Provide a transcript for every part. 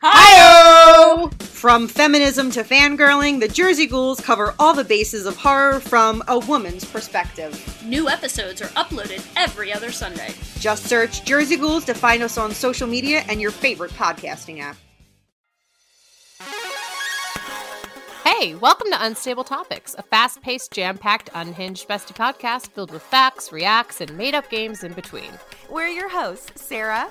Hi! From feminism to fangirling, the Jersey Ghouls cover all the bases of horror from a woman's perspective. New episodes are uploaded every other Sunday. Just search Jersey Ghouls to find us on social media and your favorite podcasting app. Hey, welcome to Unstable Topics, a fast paced, jam packed, unhinged bestie podcast filled with facts, reacts, and made up games in between. We're your hosts, Sarah,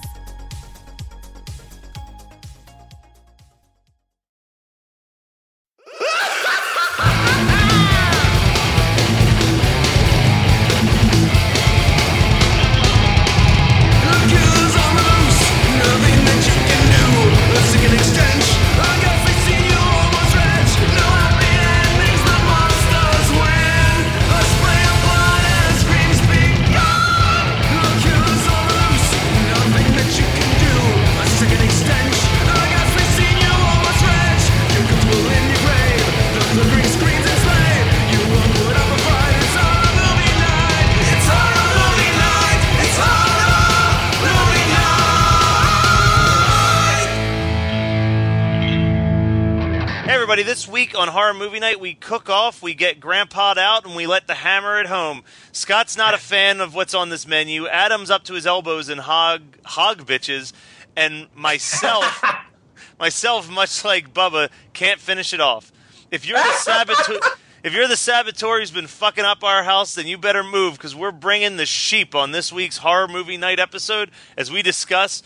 Week on Horror Movie Night, we cook off, we get Grandpa out, and we let the hammer at home. Scott's not a fan of what's on this menu. Adam's up to his elbows in hog hog bitches, and myself, myself, much like Bubba, can't finish it off. If you're the saboteur, if you're the saboteur who's been fucking up our house, then you better move because we're bringing the sheep on this week's Horror Movie Night episode as we discuss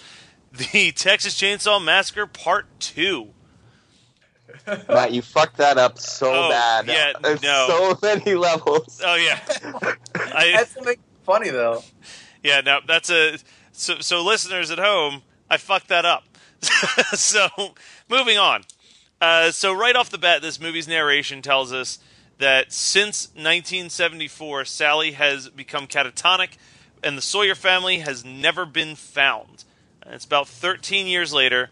the Texas Chainsaw Massacre Part Two. Matt, you fucked that up so Oh, bad. yeah, There's no. so many levels. Oh yeah, I, That's what makes it funny though. yeah. No, that's a so. So listeners at home, I fucked that up. so moving on. Uh, so right off the bat, this movie's narration tells us that since 1974, Sally has become catatonic, and the Sawyer family has never been found. And it's about 13 years later,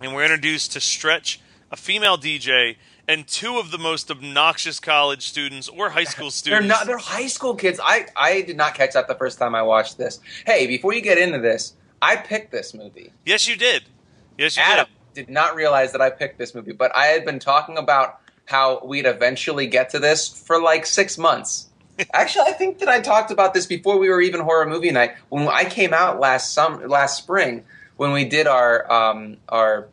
and we're introduced to Stretch, a female DJ, and two of the most obnoxious college students or high school students. They're not. They're high school kids. I I did not catch that the first time I watched this. Hey, before you get into this, I picked this movie. Yes, you did. Yes, you Adam did. did not realize that I picked this movie, but I had been talking about how we'd eventually get to this for like six months. Actually, I think that I talked about this before we were even horror movie night. When I came out last sum last spring, when we did our um, our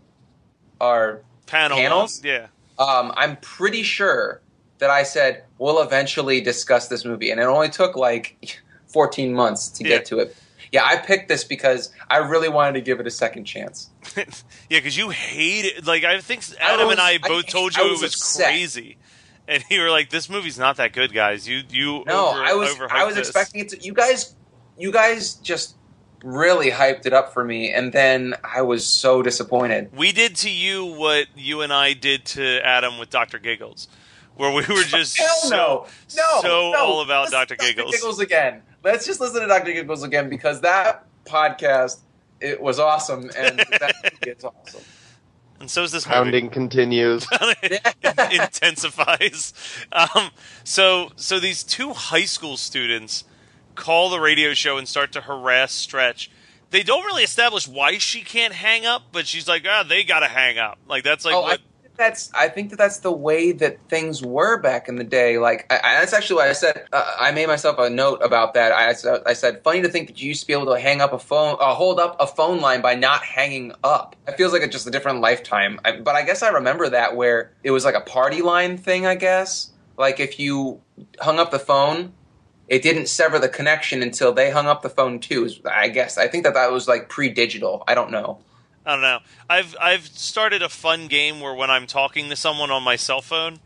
our Panel Panels? Yeah. um, I'm pretty sure that I said we'll eventually discuss this movie, and it only took like 14 months to Yeah. get to it. Yeah, I picked this because I really wanted to give it a second chance. yeah, because you hate it. Like I think I Adam was- and I I- both told I you it was was upset. crazy, and you were like, "This movie's not that good, guys. You you No, over, I was I was this." expecting it to. You guys, you guys just really hyped it up for me, and then I was so disappointed. We did to you what you and I did to Adam with Doctor Giggles, where we were just Hell so no, no, so no. all about Doctor to Giggles. Giggles again. Let's just listen to Doctor Giggles again because that podcast it was awesome, and that it's awesome. and so is this movie. Pounding continues. intensifies. Um, so so these two high school students call the radio show and start to harass Stretch. They don't really establish why she can't hang up, but she's like, ah, they gotta hang up. Like that's like oh, what think that's I think that that's the way that things were back in the day. Like I, I, that's actually why I said uh, I made myself a note about that. I, said- I said funny to think that you used to be able to hang up a phone, uh, hold up a phone line by not hanging up. It feels like it's just a different lifetime. I, but I guess I remember that where it was like a party line thing. I guess like if you hung up the phone it didn't sever the connection until they hung up the phone too. I guess I think that that was like pre-digital. I don't know. I don't know. I've I've started a fun game where when I'm talking to someone on my cell phone,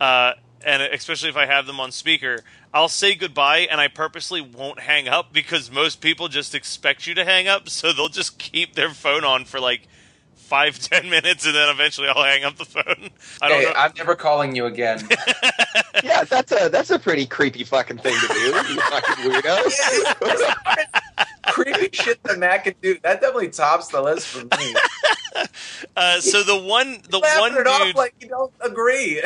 uh, and especially if I have them on speaker, I'll say goodbye and I purposely won't hang up because most people just expect you to hang up, so they'll just keep their phone on for like five ten minutes and then eventually I'll hang up the phone. I don't Hey, know. I'm never calling you again. Yeah, that's a that's a pretty creepy fucking thing to do. You fucking weirdo. Creepy shit that Matt can do. That definitely tops the list for me. Uh, so the one the Laughing one it off dude. like you don't agree.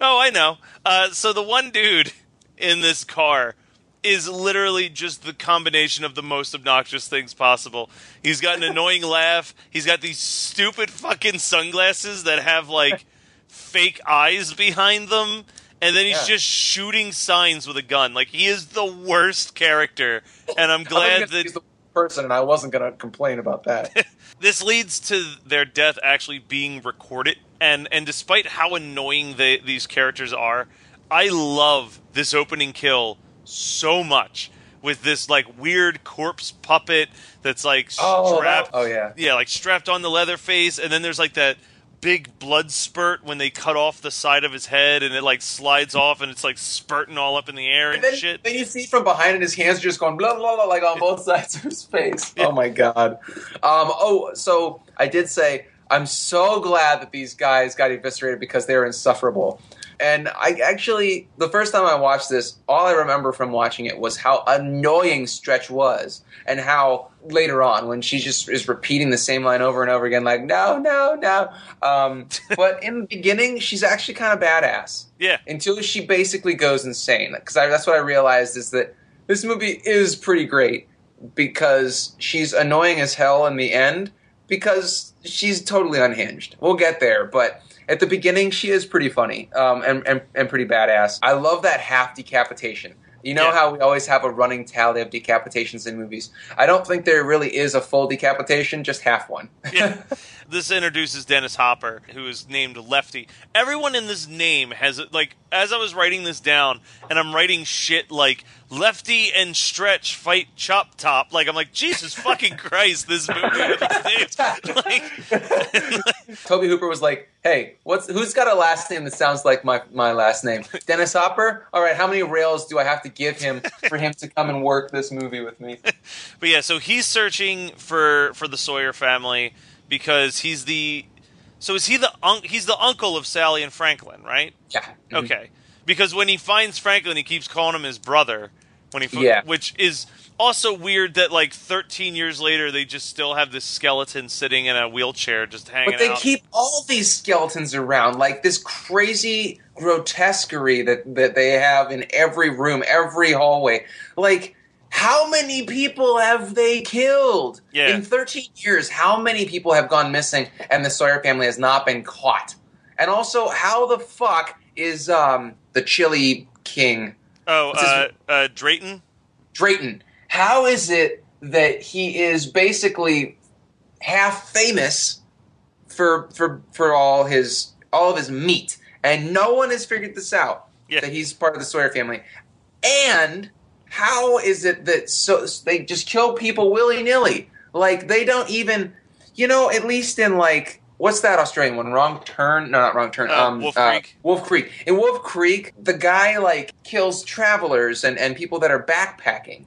Oh, I know. Uh, so the one dude in this car is literally just the combination of the most obnoxious things possible. He's got an annoying laugh. He's got these stupid fucking sunglasses that have like fake eyes behind them. And then he's Yeah. just shooting signs with a gun. Like he is the worst character. And I'm glad gonna that use the person, and I wasn't going to complain about that. this leads to their death actually being recorded and and despite how annoying they, these characters are i love this opening kill so much with this like weird corpse puppet that's like Oh, strapped that- oh, yeah. yeah like strapped on the leather face and then there's like that big blood spurt when they cut off the side of his head and it like slides off and it's like spurting all up in the air and, And then, shit then you see from behind and his hands are just going blah blah blah, like on both sides of his face. Oh my god. Um, oh, so I did say I'm so glad that these guys got eviscerated because they were insufferable. And I actually, the first time I watched this, all I remember from watching it was how annoying Stretch was, and how later on, when she just is repeating the same line over and over again, like no, no, no. Um, but in the beginning, she's actually kind of badass yeah until she basically goes insane. Because that's what I realized is that this movie is pretty great because she's annoying as hell in the end because she's totally unhinged. We'll get there, but at the beginning she is pretty funny um, and, and and pretty badass. I love that half decapitation. You know Yeah. how we always have a running tally of decapitations in movies. I don't think there really is a full decapitation, just half one. yeah. This introduces Dennis Hopper, who is named Lefty. Everyone in this name has like as I was writing this down, and I'm writing shit like Lefty and Stretch fight Chop Top. Like I'm like Jesus fucking Christ, this movie with these names. Like, Tobe Hooper was like, "Hey, what's who's got a last name that sounds like my my last name? Dennis Hopper. All right, how many rails do I have to give him for him to come and work this movie with me? but yeah, so he's searching for for the Sawyer family because he's the so is he the un- he's the uncle of Sally and Franklin, right? Yeah. Mm-hmm. Okay. Because when he finds Franklin, he keeps calling him his brother. When he, fi- Yeah. which is also weird that like 13 years later they just still have this skeleton sitting in a wheelchair just hanging But they out. keep all these skeletons around, like this crazy grotesquerie that that they have in every room, every hallway. Like, how many people have they killed Yeah. in 13 years? How many people have gone missing, and the Sawyer family has not been caught? And also, how the fuck is um the Chili King? oh, uh, uh, Drayton. Drayton. How is it that he is basically half famous for for for all his all of his meat, and no one has figured this out Yeah. that he's part of the Sawyer family? And how is it that so they just kill people willy nilly? Like they don't even, you know, at least in like. What's that Australian one? Wrong turn? No, not wrong turn. Uh, um, Wolf uh, Creek. Wolf Creek. In Wolf Creek, the guy like kills travelers and, and people that are backpacking.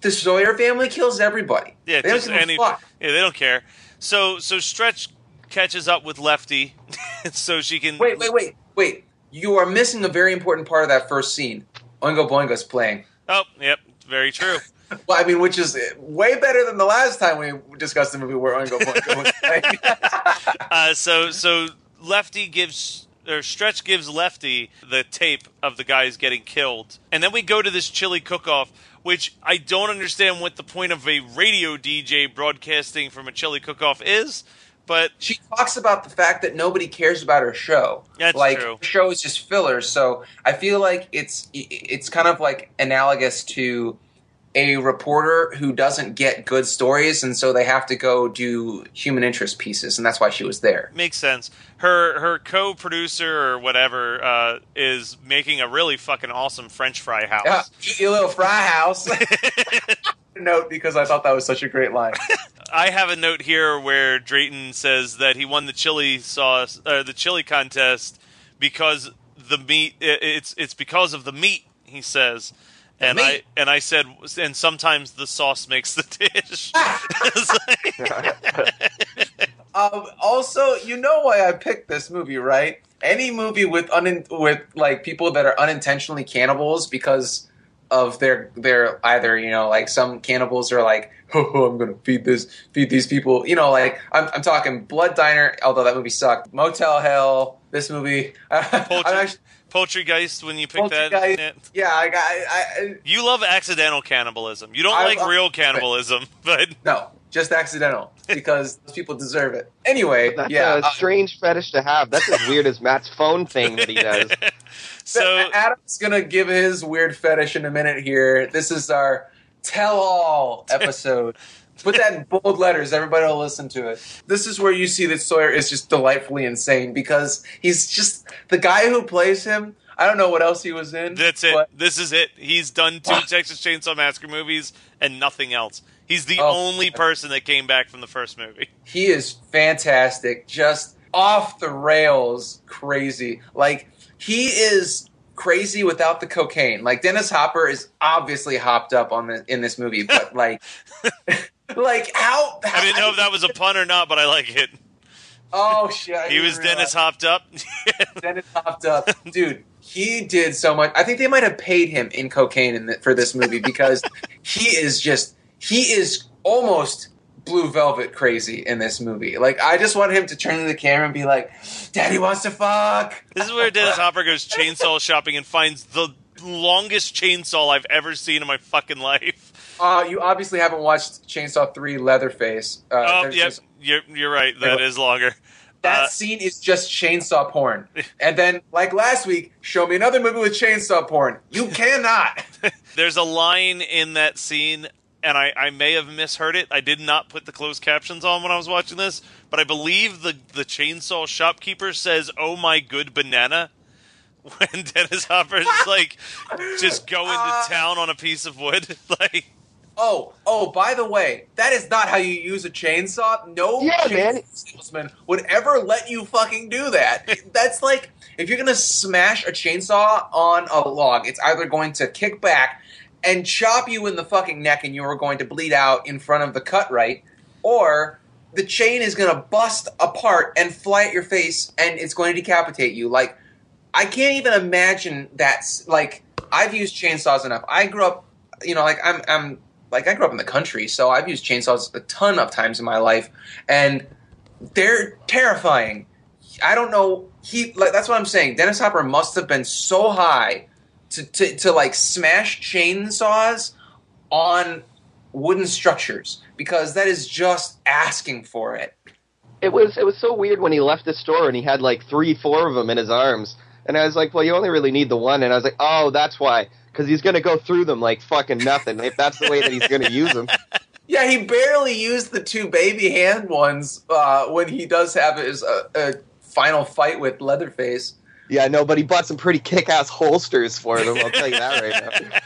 The Sawyer family kills everybody. Yeah, they don't just any. fuck. Yeah, they don't care. So so Stretch catches up with Lefty, so she can. Wait, wait, wait, wait. You are missing a very important part of that first scene. Oingo Boingo's playing. Oh, yep, very true. Well, I mean, which is way better than the last time we discussed the movie where Oingo Boingo uh, so so Lefty gives or Stretch gives Lefty the tape of the guys getting killed, and then we go to this chili cook-off, which I don't understand what the point of a radio DJ broadcasting from a chili cook-off is, but she talks about the fact that nobody cares about her show. That's like true. her show is just filler. So I feel like it's it's kind of like analogous to a reporter who doesn't get good stories, and so they have to go do human interest pieces, and that's why she was there. Makes sense. Her her co-producer or whatever uh, is making a really fucking awesome French fry house. Yeah, your little fry house. Note because I thought that was such a great line. I have a note here where Drayton says that he won the chili sauce, uh, the chili contest, because the meat. It's it's because of the meat. He says, and meat. I and I said, and sometimes the sauce makes the dish. Um, also, you know why I picked this movie, right? Any movie with un- with like people that are unintentionally cannibals because of their their either you know like some cannibals are like oh, I'm gonna feed this feed these people you know like I'm, I'm talking Blood Diner although that movie sucked Motel Hell this movie Poultry, actually, Poultrygeist when you pick that. Yeah. I got I, I, You love accidental cannibalism. You don't I like love real cannibalism, but no just accidental because those people deserve it anyway That's yeah a uh, strange fetish to have. That's as weird as Matt's phone thing that he does. so Adam's gonna give his weird fetish in a minute here. This is our tell-all episode. Put that in bold letters. Everybody will listen to it. This is where you see that Sawyer is just delightfully insane because he's just the guy who plays him. I don't know what else he was in. That's it. but- This is it. He's done two Texas Chainsaw Massacre movies and nothing else. He's the Oh. only person that came back from the first movie. he is fantastic. Just off the rails, crazy. Like he is crazy without the cocaine. Like Dennis Hopper is obviously hopped up on the in this movie, but like, like how? I didn't know if that was a pun or not, but I like it. Oh shit! I He was. Dennis hopped up. Dennis hopped up, dude. He did so much. I think they might have paid him in cocaine in the, for this movie because he is just he is almost blue velvet crazy in this movie. Like I just want him to turn to the camera and be like, "Daddy wants to fuck." this is where Dennis Hopper goes chainsaw shopping and finds the longest chainsaw I've ever seen in my fucking life. Uh, you obviously haven't watched Chainsaw Three Leatherface. Uh, Oh, yep. just- You're, you're right. That is longer. that Uh, scene is just chainsaw porn. And then, like last week, show me another movie with chainsaw porn. You cannot. There's a line in that scene, and I, I may have misheard it. I did not put the closed captions on when I was watching this, but I believe the, the chainsaw shopkeeper says, Oh my good banana. When Dennis Hopper's like just going Uh, to town on a piece of wood. like Oh, oh, by the way, that is not how you use a chainsaw. No Yeah, chainsaw man. salesman would ever let you fucking do that. That's like if you're gonna smash a chainsaw on a log, it's either going to kick back and chop you in the fucking neck and you are going to bleed out in front of the cut right, or the chain is gonna bust apart and fly at your face and it's going to decapitate you. Like I can't even imagine that's like I've used chainsaws enough. I grew up, you know, like I'm I'm like I grew up in the country, so I've used chainsaws a ton of times in my life, and they're terrifying. I don't know. He like that's what I'm saying. Dennis Hopper must have been so high to to, to like smash chainsaws on wooden structures because that is just asking for it. It was it was so weird when he left the store and he had like three, four of them in his arms, and I was like, well, you only really need the one, and I was like, oh, that's why, because he's gonna go through them like fucking nothing. If that's the way that he's gonna use them, Yeah, he barely used the two baby hand ones uh, when he does have his uh, uh, final fight with Leatherface. Yeah, no, but he bought some pretty kick-ass holsters for them. I'll tell you that right now.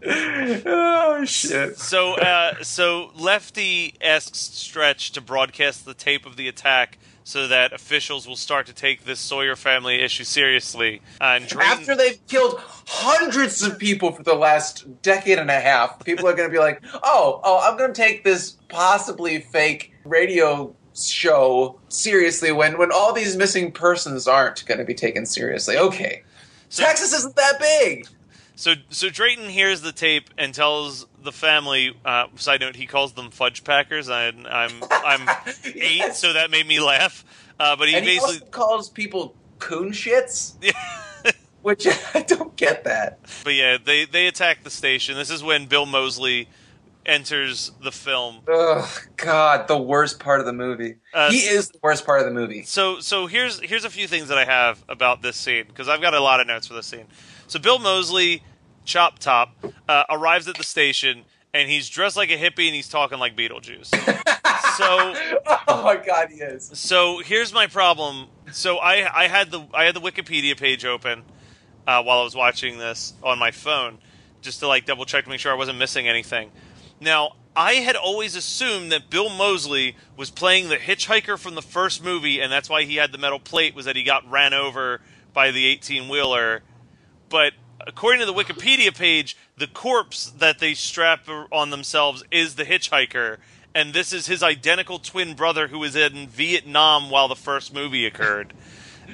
oh shit! so uh, so Lefty asks Stretch to broadcast the tape of the attack so that officials will start to take this Sawyer family issue seriously. And Drayton, After they've killed hundreds of people for the last decade and a half, people are going to be like, "Oh, oh, I'm going to take this possibly fake radio show seriously." When when all these missing persons aren't going to be taken seriously. Okay, So- Texas isn't that big. So, so Drayton hears the tape and tells the family. Uh, side note: he calls them fudge packers. And I'm I'm eight, Yes. so that made me laugh. Uh, but he and he basically, calls people coon shits, yeah. which I don't get that. but yeah, they they attack the station. This is when Bill Moseley enters the film. Ugh, God, the worst part of the movie. Uh, he is the worst part of the movie. So, so here's here's a few things that I have about this scene because I've got a lot of notes for this scene. So, Bill Moseley Chop Top, uh, arrives at the station and he's dressed like a hippie and he's talking like Beetlejuice. so oh my god, he is. so here's my problem. So I I had the I had the Wikipedia page open uh, while I was watching this on my phone, just to like double check to make sure I wasn't missing anything. Now I had always assumed that Bill Moseley was playing the hitchhiker from the first movie, and that's why he had the metal plate was that he got ran over by the eighteen wheeler. But according to the Wikipedia page, the corpse that they strap on themselves is the hitchhiker, and this is his identical twin brother who was in Vietnam while the first movie occurred.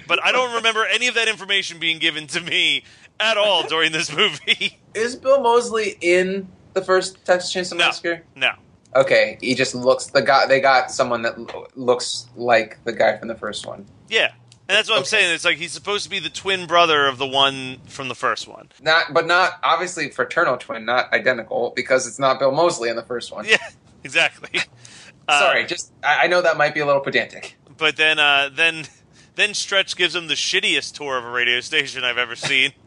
But I don't remember any of that information being given to me at all during this movie. Is Bill Moseley in the first Texas Chainsaw No. Massacre? No. Okay, he just looks the guy. They got someone that lo- looks like the guy from the first one. Yeah. And that's what I'm Okay. saying. It's like he's supposed to be the twin brother of the one from the first one. Not, but not obviously fraternal twin, not identical, because it's not Bill Moseley in the first one. Yeah, exactly. Uh, Sorry, just I, I know that might be a little pedantic. But then, uh, then, then Stretch gives him the shittiest tour of a radio station I've ever seen.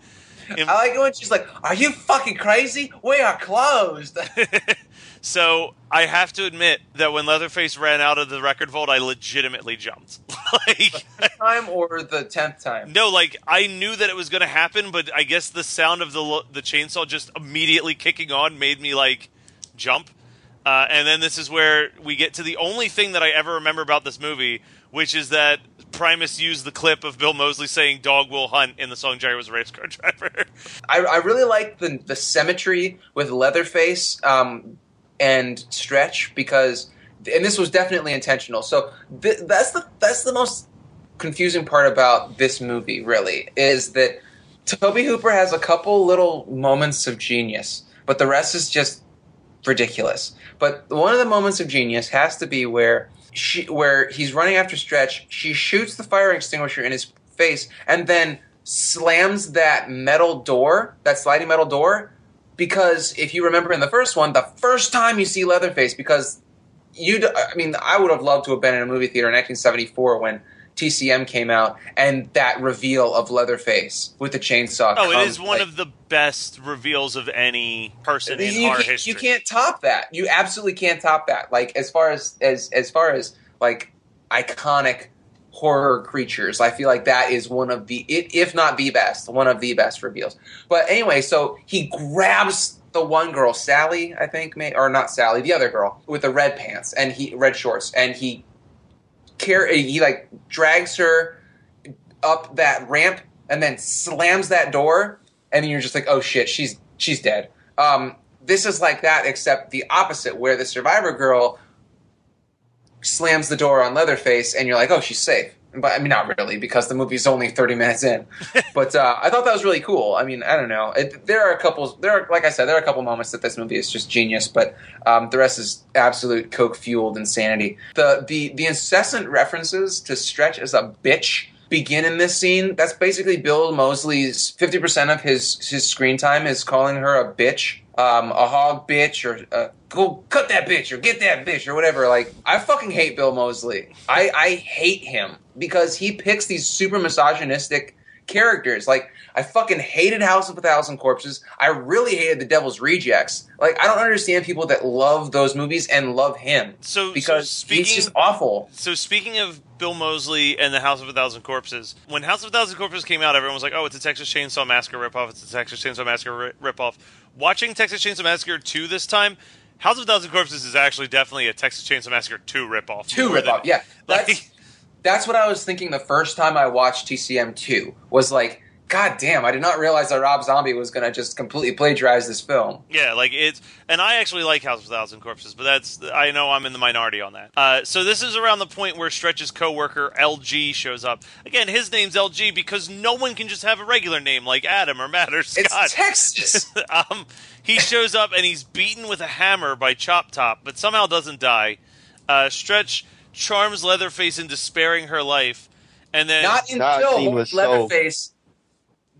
In- I like it when she's like, "Are you fucking crazy? We are closed." so I have to admit that when Leatherface ran out of the record vault, I legitimately jumped. like, time or the tenth time? no, like I knew that it was going to happen, but I guess the sound of the lo- the chainsaw just immediately kicking on made me like jump. Uh, and then this is where we get to the only thing that I ever remember about this movie, which is that Primus used the clip of Bill Moseley saying "Dog will hunt" in the song "Jerry was a race car driver." I, I really like the the symmetry with Leatherface um, and Stretch because, and this was definitely intentional. So th- that's the that's the most confusing part about this movie. Really, is that Tobe Hooper has a couple little moments of genius, but the rest is just ridiculous. But one of the moments of genius has to be where she where he's running after Stretch. She shoots the fire extinguisher in his face, and then slams that metal door, that sliding metal door. Because if you remember in the first one, the first time you see Leatherface, because you, I mean, I would have loved to have been in a movie theater in 1974 when TCM came out, and that reveal of Leatherface with the chainsaw. oh, it is one like- of the best reveals of any person in horror history. you can't top that. You absolutely can't top that. Like as far as as as far as like iconic horror creatures, I feel like that is one of the if not the best, one of the best reveals. But anyway, so he grabs the one girl, Sally, I think, may or not Sally, the other girl with the red pants and he red shorts, and he car- he like drags her up that ramp and then slams that door and then you're just like oh shit she's she's dead. Um, this is like that except the opposite where the survivor girl slams the door on leatherface and you're like oh she's safe but i mean not really because the movie's only 30 minutes in. But uh, i thought that was really cool. I mean i don't know. It, there are a couple there are like i said there are a couple moments that this movie is just genius but um, the rest is absolute coke fueled insanity. The, the the incessant references to stretch as a bitch begin in this scene. That's basically bill moseley's 50% of his his screen time is calling her a bitch um, a hog bitch or uh, go cut that bitch or get that bitch or whatever. Like I fucking hate Bill Moseley. I I hate him because he picks these super misogynistic characters. Like I fucking hated House of a Thousand Corpses. I really hated The Devil's Rejects. Like I don't understand people that love those movies and love him So, because so speaking, he's just awful. So speaking of Bill Moseley and the House of a Thousand Corpses, when House of a Thousand Corpses came out, everyone was like, "Oh, it's a Texas Chainsaw Massacre ripoff. It's a Texas Chainsaw Massacre ripoff." Watching Texas Chainsaw Massacre two this time, House of a Thousand Corpses is actually definitely a Texas Chainsaw Massacre two ripoff. Two More rip than- off. Yeah, that's Like- that's what I was thinking the first time I watched TCM two was like, God damn, I did not realize that Rob Zombie was gonna just completely plagiarize this film. Yeah, like it's, and I actually like House of a Thousand Corpses, but that's I know I'm in the minority on that. Uh, so this is around the point where Stretch's coworker LG shows up. Again, his name's LG because no one can just have a regular name like Adam or Matt or Scott. It's Texas. um, he shows up and he's beaten with a hammer by Chop Top, but somehow doesn't die. Uh, Stretch charms Leatherface into sparing her life, and then Not That until scene was so- Leatherface.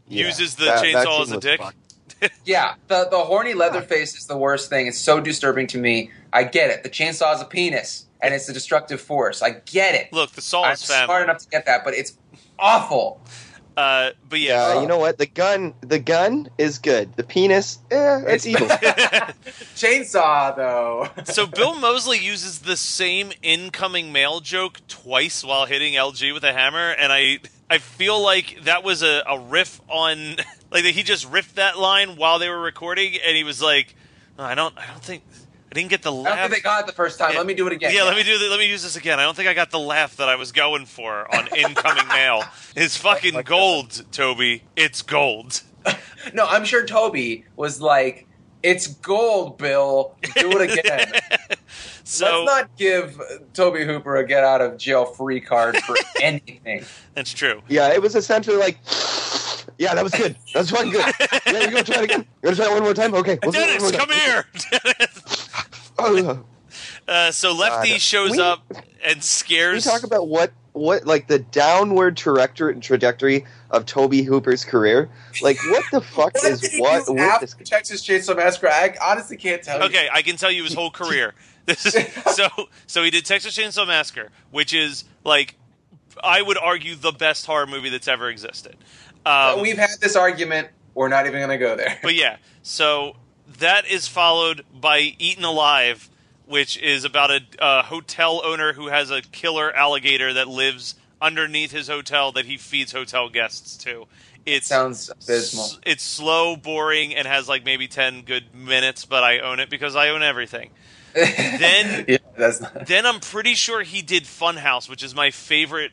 uses the that- that chainsaw scene as a dick. Yeah, the the horny Leatherface is the worst thing. It's so disturbing to me. I get it. The chainsaw is a penis, and it's a destructive force. I get it. Look, the Saw I'm is family. smart enough to get that, but it's awful. Uh, but yeah, Yeah, you know what? The gun, the gun is good. The penis, eh, it's evil. Chainsaw though. so Bill Moseley uses the same incoming mail joke twice while hitting LG with a hammer, and I I feel like that was a, a riff on like that he just riffed that line while they were recording, and he was like, "Oh, I don't I don't think I didn't get the I don't laugh. think they got it the first time. Yeah. Let me do it again. yeah, let me do the, let me use this again. I don't think I got the laugh that I was going for on incoming mail. It's fucking gold, Tobe. It's gold. No, I'm sure Tobe was like, "It's gold, Bill. Do it again." So Let's not give Tobe Hooper a get out of jail free card for anything. that's true. yeah, it was essentially like, yeah, that was good. That was fucking good. Yeah, you gonna try it again? You gonna try it one more time? Okay. we'll do it one Dennis, come time. here. Oh, uh, so Lefty God. shows We- up and Can we scares. talk about what what like the downward trajectory trajectory of Tobe Hooper's career? Like, what the fuck What is what do with after this? Texas Chainsaw Massacre? I honestly can't tell you. Okay, I can tell you his whole career. This is so so he did Texas Chainsaw Massacre, which is like I would argue the best horror movie that's ever existed. Um, We've had this argument. We're not even going to go there. but yeah, so that is followed by Eaten Alive, which is about a, a hotel owner who has a killer alligator that lives underneath his hotel that he feeds hotel guests to. It Sounds abysmal. It's slow, boring, and has like maybe ten good minutes, but I own it because I own everything. Then- yeah, that's not. Then I'm pretty sure he did Funhouse, which is my favorite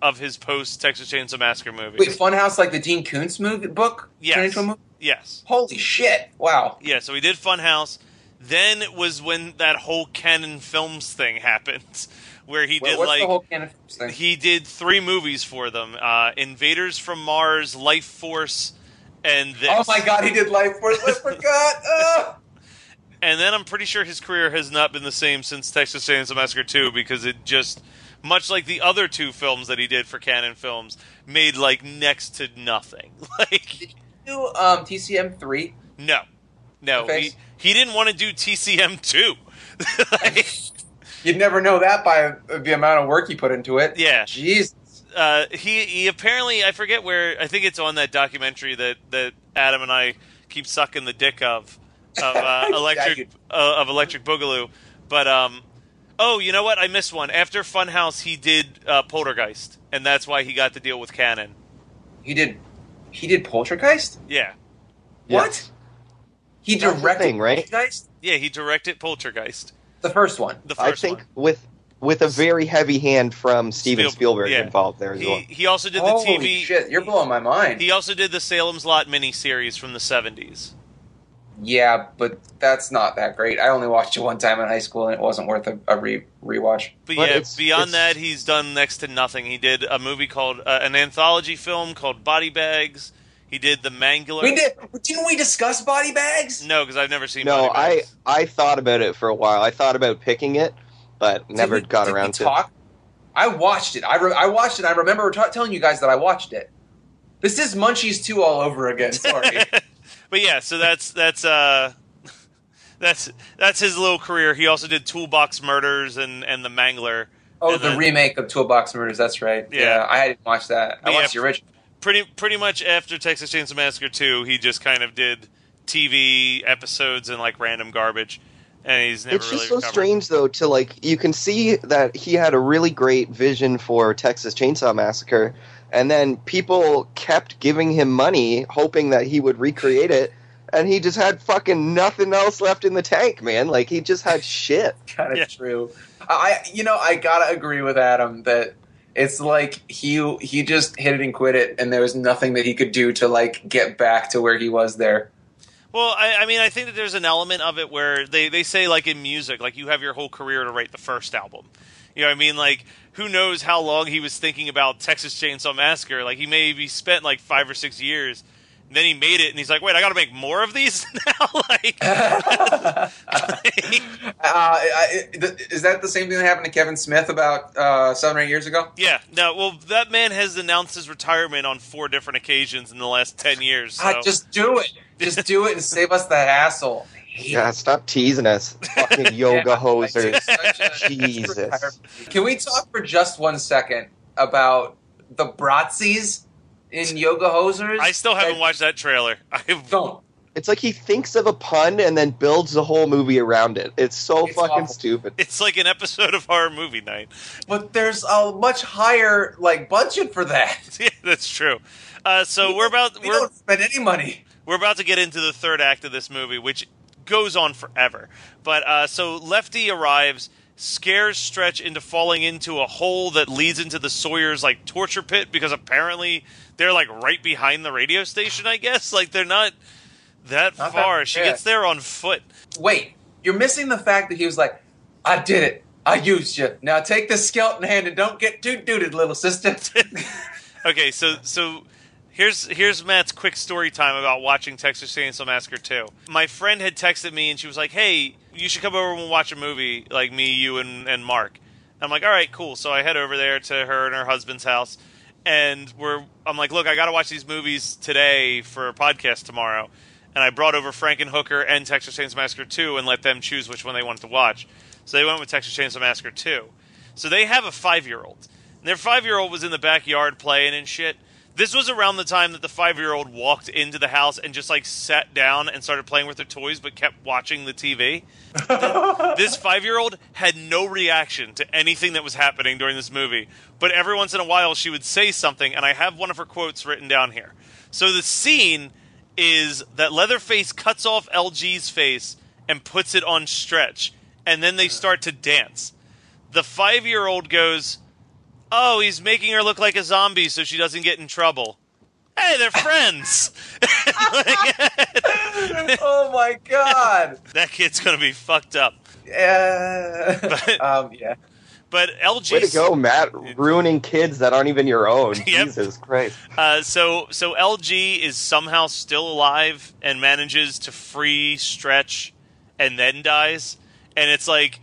of his post Texas Chainsaw Massacre movies. Wait, Funhouse like the Dean Koontz movie book? Yes. Turned into a movie? Yes. Holy shit! Wow. Yeah, so he did Funhouse. Then it was when that whole Cannon Films thing happened, where he Wait, did what's like the whole can thing? he did three movies for them: uh, Invaders from Mars, Lifeforce, and this. Oh my god, he did Lifeforce. I forgot. And then I'm pretty sure his career has not been the same since Texas Chainsaw Massacre 2 because it just, much like the other two films that he did for Cannon Films, made like next to nothing. Like, Do um, TCM three. no, no, he he didn't want to do TCM 2. Like, You'd never know that by the amount of work he put into it. yeah, Jeez. uh, he he apparently I forget where I think it's on that documentary that that Adam and I keep sucking the dick of of uh, electric uh, of electric boogaloo, but um oh you know what I missed one after Funhouse he did uh, Poltergeist and that's why he got the deal with Cannon. He did. He did Poltergeist. Yeah, What? He That's the directed thing, right? Poltergeist. yeah he directed Poltergeist, The first one. the I think one. with with a very heavy hand from Steven Spiel- Spielberg yeah. involved there as He well. he also did the Holy TV. shit! You're blowing my mind. He also did the Salem's Lot miniseries from the seventies. Yeah, but that's not that great. I only watched it one time in high school, and it wasn't worth a, a re rewatch. But, But yeah, it's- beyond it's- that, he's done next to nothing. He did a movie called uh, an anthology film called Body Bags. He did the Mangler. We did. Didn't we discuss body bags? No, because I've never seen. No, Body I Bags. I thought about it for a while. I thought about picking it, but never Did we- got did we around to. talk? I watched it. I, re- I watched it. I remember ta telling you guys that I watched it. This is Munchies two all over again. Sorry. but yeah, so that's that's uh, that's that's his little career. He also did Toolbox Murders and and the Mangler. oh, And the then- remake of Toolbox Murders. That's right. Yeah. Yeah, I didn't watch that. I But watched yeah. the original. Pretty pretty much after Texas Chainsaw Massacre two, he just kind of did TV episodes and like random garbage, and he's never It's really just so recovered. strange though to like you can see that he had a really great vision for Texas Chainsaw Massacre and then people kept giving him money hoping that he would recreate it and he just had fucking nothing else left in the tank, man. Like he just had shit. kind of Yeah. true. I, you know, I gotta agree with Adam that it's like he he just hit it and quit it, and there was nothing that he could do to like get back to where he was there. Well, I, I mean, I think that there's an element of it where they, they say, like in music, like you have your whole career to write the first album. You know what I mean? Like, who knows how long he was thinking about Texas Chainsaw Massacre? Like, he maybe spent like five or six years, and then he made it, and he's like, wait, I got to make more of these now? like, uh, I, is that the same thing that happened to Kevin Smith about uh, seven or eight years ago? yeah, no, well, that man has announced his retirement on four different occasions in the last 10 years. So. Ah, just do it. Just do it and save us the hassle. I hate Yeah, stop teasing us. Fucking yoga Yeah, hosers. a- Jesus. Can we talk for just one second about the Bratzis in yoga hosers. I still haven't that watched that trailer. I've, Don't. It's like he thinks of a pun and then builds the whole movie around it. It's so It's fucking awful. stupid. it's like an episode of horror movie night. But there's a much higher like budget for that. yeah, that's true. Uh, so we're about We we're don't spend any money. we're about to get into the third act of this movie, which goes on forever. But uh, so Lefty arrives, scares Stretch into falling into a hole that leads into the Sawyer's like torture pit because apparently they're like right behind the radio station. I guess like they're not that Not that- far. she yeah. gets there on foot. Wait, you're missing the fact that he was like, "I did it. I used you. Now take this skeleton hand and don't get too dooted, little sister." Okay, so so here's here's Matt's quick story time about watching Texas Chainsaw Massacre 2. My friend had texted me and she was like, "Hey, you should come over and watch a movie like me, you, and and Mark." I'm like, "All right, cool." So I head over there to her and her husband's house, and we're I'm like, "Look, I got to watch these movies today for a podcast tomorrow." And I brought over Frankenhooker and Texas Chainsaw Massacre 2 and let them choose which one they wanted to watch. So they went with Texas Chainsaw Massacre 2. So they have a five year old. Their five year old was in the backyard playing and shit. This was around the time that the five year old walked into the house and just like sat down and started playing with their toys but kept watching the TV. This five year old had no reaction to anything that was happening during this movie. But every once in a while she would say something, and I have one of her quotes written down here. So the scene is that Leatherface cuts off LG's face and puts it on Stretch, and then they start to dance. The five year old goes, Oh, he's making her look like a zombie so she doesn't get in trouble. Hey, they're friends. oh my god. that kid's gonna be fucked up. Yeah. But- um, yeah. But LG, Way to go, Matt! Ruining kids that aren't even your own. Yep. Jesus Christ! Uh, so so LG is somehow still alive and manages to free Stretch, and then dies, and it's like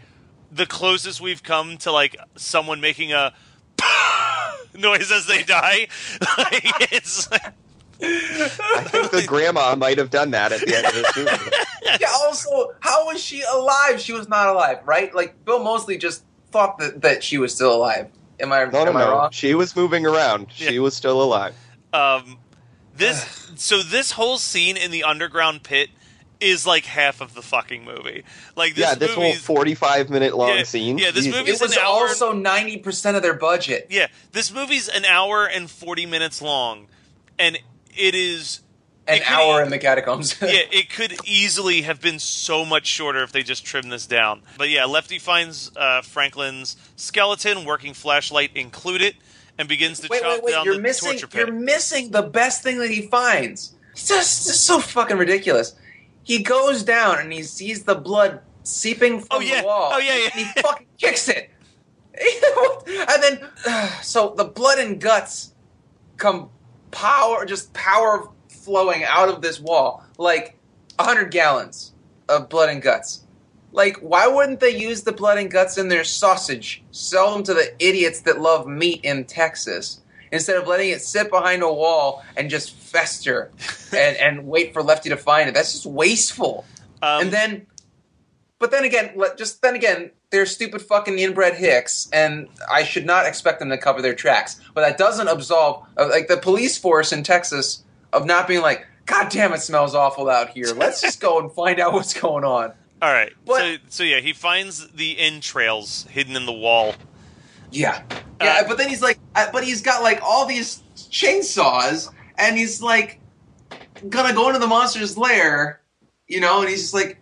the closest we've come to like someone making a noise as they die. like, it's like, I think the grandma might have done that at the end of this movie. yeah. Also, how was she alive? She was not alive, right? Like Bill Moseley just thought that, that she was still alive. Am I? No, no, am I wrong? She was moving around. She Yeah. was still alive. um, this so this whole scene in the underground pit is like half of the fucking movie. Like this yeah, this whole forty-five minute long Yeah, scene. yeah, this Jesus. movie's- It was an hour- also ninety percent of their budget. Yeah, this movie's an hour and 40 minutes long, and it is. An it hour e- in the catacombs. yeah, it could easily have been so much shorter if they just trimmed this down. But yeah, Lefty finds uh, Franklin's skeleton, working flashlight included, and begins to wait, chop wait, wait! down You're the missing. torture pit. You're missing the best thing that he finds. It's just, just so fucking ridiculous. He goes down and he sees the blood seeping oh, from Oh, yeah. the wall. Oh, yeah, yeah. And he fucking kicks it. and then, so the blood and guts come power, just power flowing out of this wall, like hundred gallons of blood and guts. Like, why wouldn't they use the blood and guts in their sausage? Sell them to the idiots that love meat in Texas instead of letting it sit behind a wall and just fester and, and wait for Lefty to find it. That's just wasteful. Um, and then, but then again, let- just then again, they're stupid fucking inbred hicks, and I should not expect them to cover their tracks. But that doesn't absolve, uh, like the police force in Texas, of not being like, God damn, it smells awful out here. Let's just go and find out what's going on. all right, so so yeah, he finds the entrails hidden in the wall. Yeah, yeah, Uh, but then he's like, uh, but he's got like all these chainsaws, and he's like, gonna go into the monster's lair, you know, and he's just like,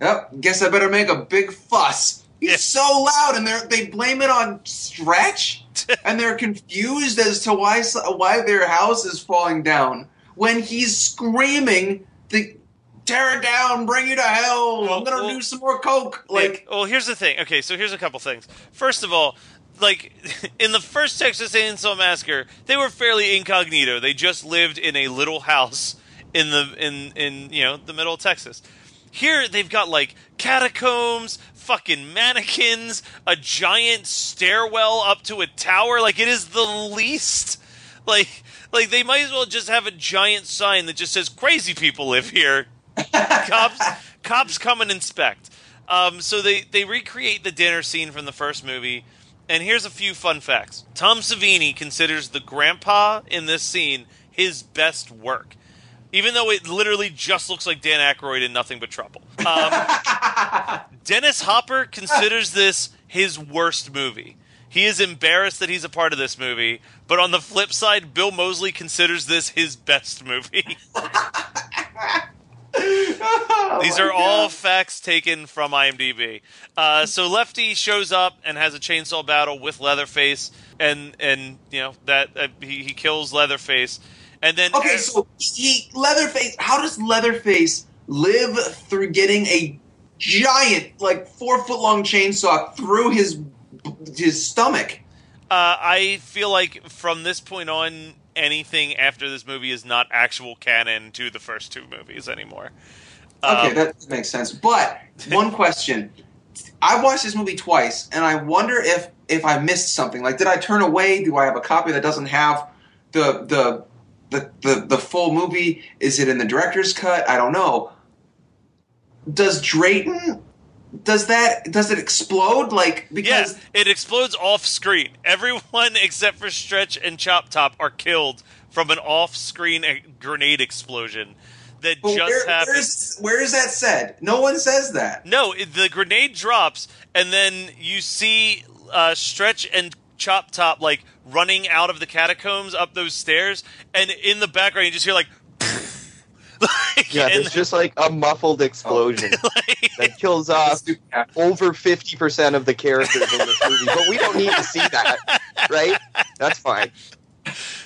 oh, guess I better make a big fuss. He's Yeah. so loud, and they they blame it on Stretch, and they're confused as to why why their house is falling down when he's screaming the. Tear it down, bring you to hell. Well, I'm gonna well- do some more coke. Like, well, here's the thing. Okay, so here's a couple things. First of all, like in the first Texas Chainsaw Massacre, they were fairly incognito. They just lived in a little house in the in in you know the middle of Texas. Here they've got like catacombs, fucking mannequins, a giant stairwell up to a tower. Like it is the least. Like like they might as well just have a giant sign that just says "Crazy people live here." cops cops come and inspect. Um, so they they recreate the dinner scene from the first movie. And here's a few fun facts. Tom Savini considers the grandpa in this scene his best work. Even though it literally just looks like Dan Aykroyd in Nothing But Trouble. Um, Dennis Hopper considers this his worst movie. He is embarrassed that he's a part of this movie, but on the flip side, Bill Moseley considers this his best movie. Oh These my are all facts taken from IMDb. Uh, so Lefty shows up and has a chainsaw battle with Leatherface, and and you know that uh, he, he kills Leatherface, and then Okay, so he Leatherface. How does Leatherface live through getting a giant, like four foot long chainsaw through his his stomach? Uh, I feel like from this point on, anything after this movie is not actual canon to the first two movies anymore. Okay, Um, that makes sense. But one question: I watched this movie twice, and I wonder if if I missed something. Like, did I turn away? Do I have a copy that doesn't have the the the the, the full movie? Is it in the director's cut? I don't know. Does Drayton? Does that does it explode like because yeah, it explodes off screen. Everyone except for Stretch and Chop Top are killed from an off screen grenade explosion that just where, happened. where, is, where is that said? No one says that. No, the grenade drops, and then you see uh, Stretch and Chop Top like running out of the catacombs up those stairs, and in the background you just hear like. like, Yeah, there's just like a muffled explosion like- that kills off over 50% of the characters in this movie, but we don't need to see that, right? That's fine.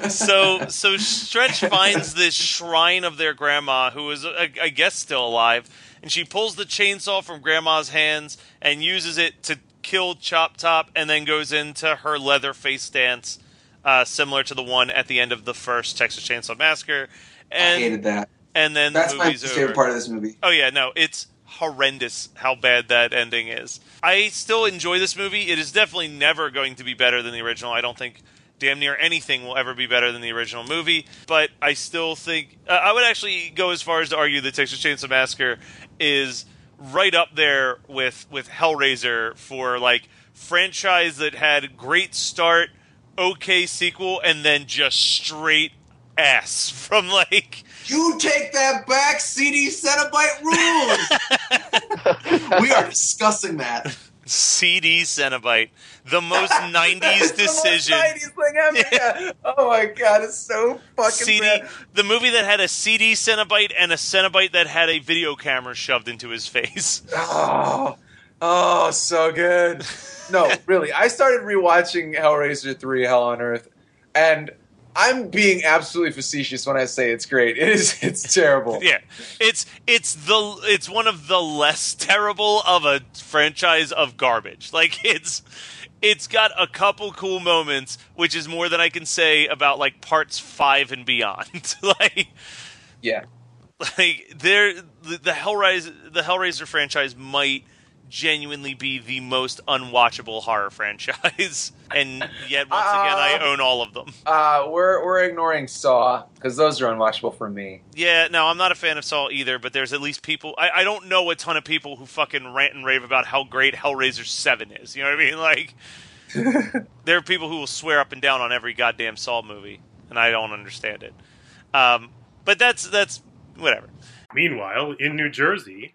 so so Stretch finds this shrine of their grandma, who is I I guess still alive, and she pulls the chainsaw from grandma's hands and uses it to kill Chop Top, and then goes into her Leatherface dance, uh, similar to the one at the end of the first Texas Chainsaw Massacre. I hated that. And then That's the my favorite over. part of this movie. Oh yeah, no, it's horrendous how bad that ending is. I still enjoy this movie. It is definitely never going to be better than the original. I don't think damn near anything will ever be better than the original movie, but I still think uh, I would actually go as far as to argue that Texas Chainsaw Massacre is right up there with with Hellraiser for like franchise that had great start, okay sequel and then just straight ass from like You take that back, CD Cenobite rules. we are discussing that. CD Cenobite, the most It's '90s the most decision. 90s thing ever. Yeah. Oh my god, it's so fucking CD, bad. the movie that had a CD Cenobite and a Cenobite that had a video camera shoved into his face. Oh, oh, so good. No, really. I started rewatching Hellraiser 3 Hell on Earth, and I'm being absolutely facetious when I say it's great. It is it's terrible. Yeah, it's it's the it's one of the less terrible of a franchise of garbage. Like it's it's got a couple cool moments, which is more than I can say about like parts five and beyond. like Yeah. like there the, the Hellraiser the Hellraiser franchise might genuinely be the most unwatchable horror franchise, and yet once again I Uh, own all of them. Uh, we're we're ignoring Saw because those are unwatchable for me. Yeah, no, I'm not a fan of Saw either, but there's at least people. I, I don't know a ton of people who fucking rant and rave about how great Hellraiser 7 is. You know what I mean? Like, there are people who will swear up and down on every goddamn Saw movie, and I don't understand it. Um, but that's, that's, whatever. Meanwhile, in New Jersey,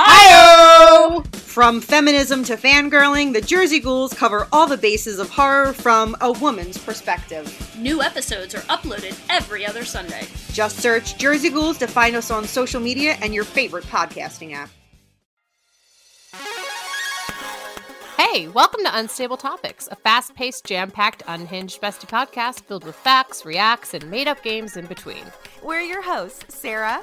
Hi! From feminism to fangirling, the Jersey Ghouls cover all the bases of horror from a woman's perspective. New episodes are uploaded every other Sunday. Just search Jersey Ghouls to find us on social media and your favorite podcasting app. Hey, welcome to Unstable Topics, a fast paced, jam packed, unhinged bestie podcast filled with facts, reacts, and made up games in between. We're your hosts, Sarah.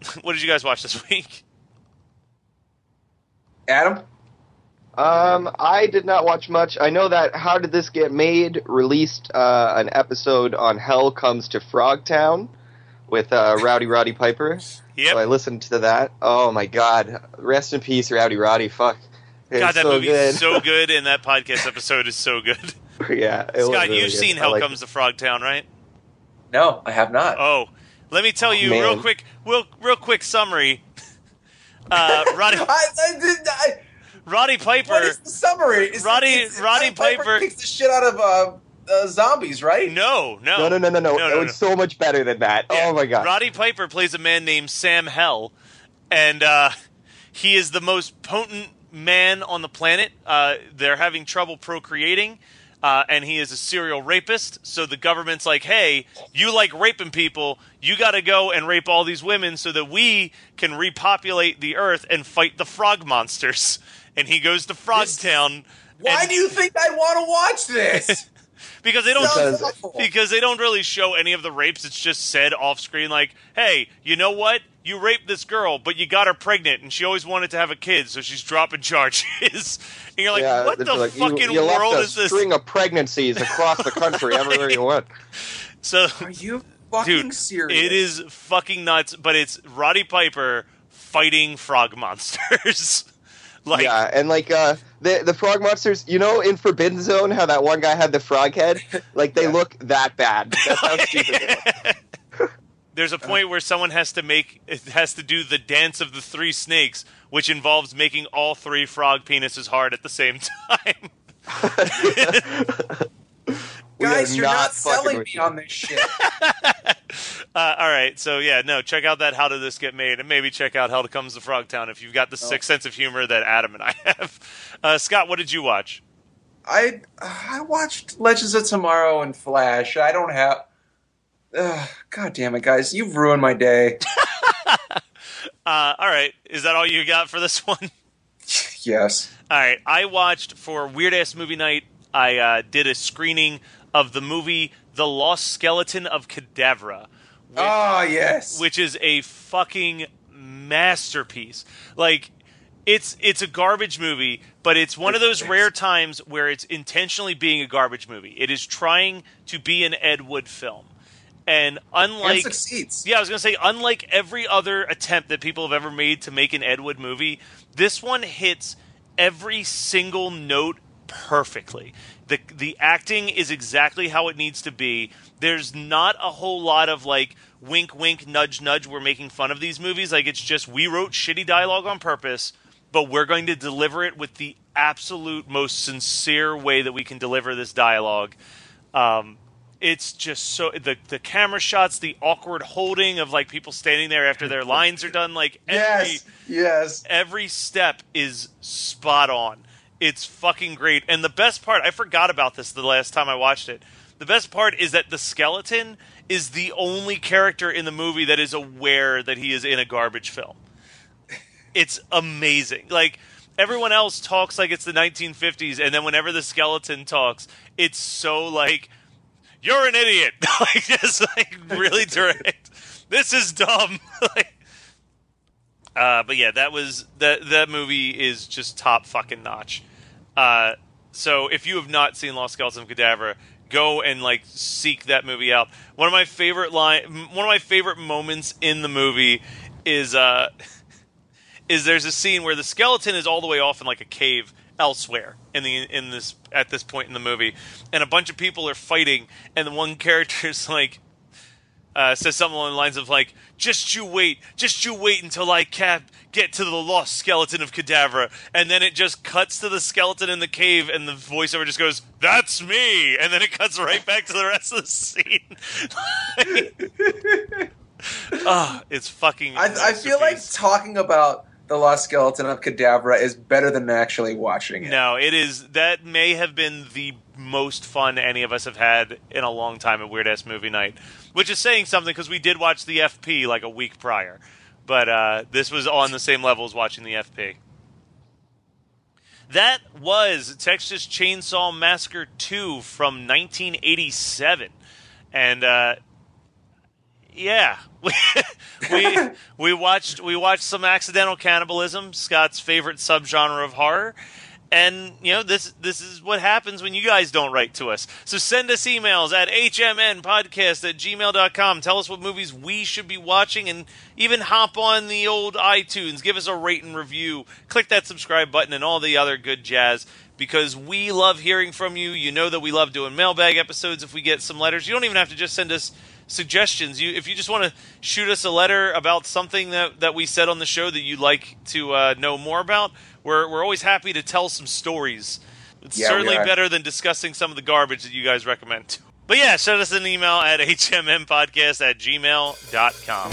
what did you guys watch this week? Adam? Um, I did not watch much. I know that How Did This Get Made released uh, an episode on Hell Comes to Frogtown with uh, Rowdy Roddy Piper. Yep. So I listened to that. Oh my god. Rest in peace, Rowdy Roddy. Fuck. It's God, that so movie good. is so good, and that podcast episode is so good. yeah. It was Scott, really you've good. seen Hell liked Comes to Frogtown, right? No, I have not. Oh, let me tell Oh, you man. real quick, real, real quick summary. Uh, Roddy, I, I, did- I, Roddy Piper. what is the summary? Is Roddy- it's- Roddy Piper- kicks the shit out of uh, uh, zombies, right? No, no, No, no, no, no, no. No, no, it was so much better than that. Yeah. Oh my god. Roddy Piper plays a man named Sam Hell, and uh, he is the most potent man on the planet. Uh, they're having trouble procreating, uh, and he is a serial rapist. So the government's like, "Hey, you like raping people? You got to go and rape all these women so that we can repopulate the Earth and fight the frog monsters." And he goes to Frogtown. Why and- do you think I'd want to watch this? because they don't because they don't really show any of the rapes. It's just said off screen, like, "Hey, you know what? You raped this girl, but you got her pregnant, and she always wanted to have a kid, so she's dropping charges." and you're like, yeah, "What the like, fucking you, world left a is this?" String of pregnancies across the country, everywhere you went. So, Are you fucking dude, serious? it is fucking nuts. But it's Roddy Piper fighting frog monsters. like, yeah, and like uh, the the frog monsters, you know, in Forbidden Zone, how that one guy had the frog head, like they Yeah. look that bad. That's how stupid they look. There's a point where someone has to make it has to do the dance of the three snakes, which involves making all three frog penises hard at the same time. Guys, you're not, fucking selling me you. on this shit. Uh, all right, so yeah, no, check out that How Did This Get Made, and maybe check out Hell Comes to Frogtown if you've got the sick sense of humor that Adam and I have. Uh, Scott, what did you watch? I I watched Legends of Tomorrow and Flash. I don't have. Ugh, God damn it, guys! You've ruined my day. Uh, all right, is that all you got for this one? yes. All right, I watched for Weird Ass Movie Night. I uh, did a screening of the movie The Lost Skeleton of Cadavra, which, Oh yes. which is a fucking masterpiece. Like it's it's a garbage movie, but it's one of those rare times where it's intentionally being a garbage movie. It is trying to be an Ed Wood film. And unlike and succeeds. yeah, I was gonna say, unlike every other attempt that people have ever made to make an Ed Wood movie, this one hits every single note perfectly. the The acting is exactly how it needs to be. There's not a whole lot of like wink, wink, nudge, nudge. We're making fun of these movies. Like it's just we wrote shitty dialogue on purpose, but we're going to deliver it with the absolute most sincere way that we can deliver this dialogue. Um, it's just so the the camera shots, the awkward holding of like people standing there after their lines are done, like every Yes. Yes. every step is spot on. It's fucking great. And the best part, I forgot about this the last time I watched it. The best part is that the skeleton is the only character in the movie that is aware that he is in a garbage film. It's amazing. Like everyone else talks like it's the 1950s and then whenever the skeleton talks, it's so like you're an idiot. like just like really direct. this is dumb. like uh, but yeah, that was that. That movie is just top fucking notch. Uh, so if you have not seen Lost Skeleton of Cadavra, go and like seek that movie out. One of my favorite line, one of my favorite moments in the movie is uh, is there's a scene where the skeleton is all the way off in like a cave elsewhere in the in this at this point in the movie, and a bunch of people are fighting, and the one character's like uh, says something along the lines of like, "Just you wait, just you wait until I cap get to the lost skeleton of Cadavra," and then it just cuts to the skeleton in the cave, and the voiceover just goes, "That's me," and then it cuts right back to the rest of the scene. Ah, it's fucking. I, I feel like talking about The Lost Skeleton of Cadavra is better than actually watching it. No, it is. That may have been the most fun any of us have had in a long time at Weird Ass Movie Night, which is saying something because we did watch the FP like a week prior, but uh, this was on the same level as watching the FP. That was Texas Chainsaw Massacre 2 from 1987. And uh, yeah, we, we we watched we watched some accidental cannibalism, Scott's favorite subgenre of horror. And you know this this is what happens when you guys don't write to us. So send us emails at hmnpodcast at gmail.com. Tell us what movies we should be watching and even hop on the old iTunes. Give us a rate and review. Click that subscribe button and all the other good jazz because we love hearing from you. You know that we love doing mailbag episodes if we get some letters. You don't even have to just send us suggestions. You if you just want to shoot us a letter about something that, that we said on the show that you'd like to uh, know more about, we're we're always happy to tell some stories. It's Yeah, certainly better than discussing some of the garbage that you guys recommend. But yeah, send us an email at hmmpodcast at gmail.com.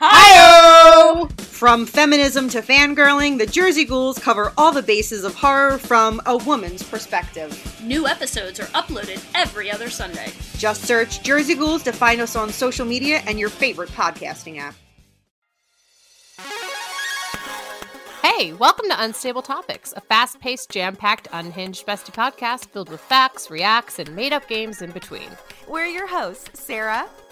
Hi! From feminism to fangirling, the Jersey Ghouls cover all the bases of horror from a woman's perspective. New episodes are uploaded every other Sunday. Just search Jersey Ghouls to find us on social media and your favorite podcasting app. Hey, welcome to Unstable Topics, a fast paced, jam packed, unhinged bestie podcast filled with facts, reacts, and made up games in between. We're your hosts, Sarah,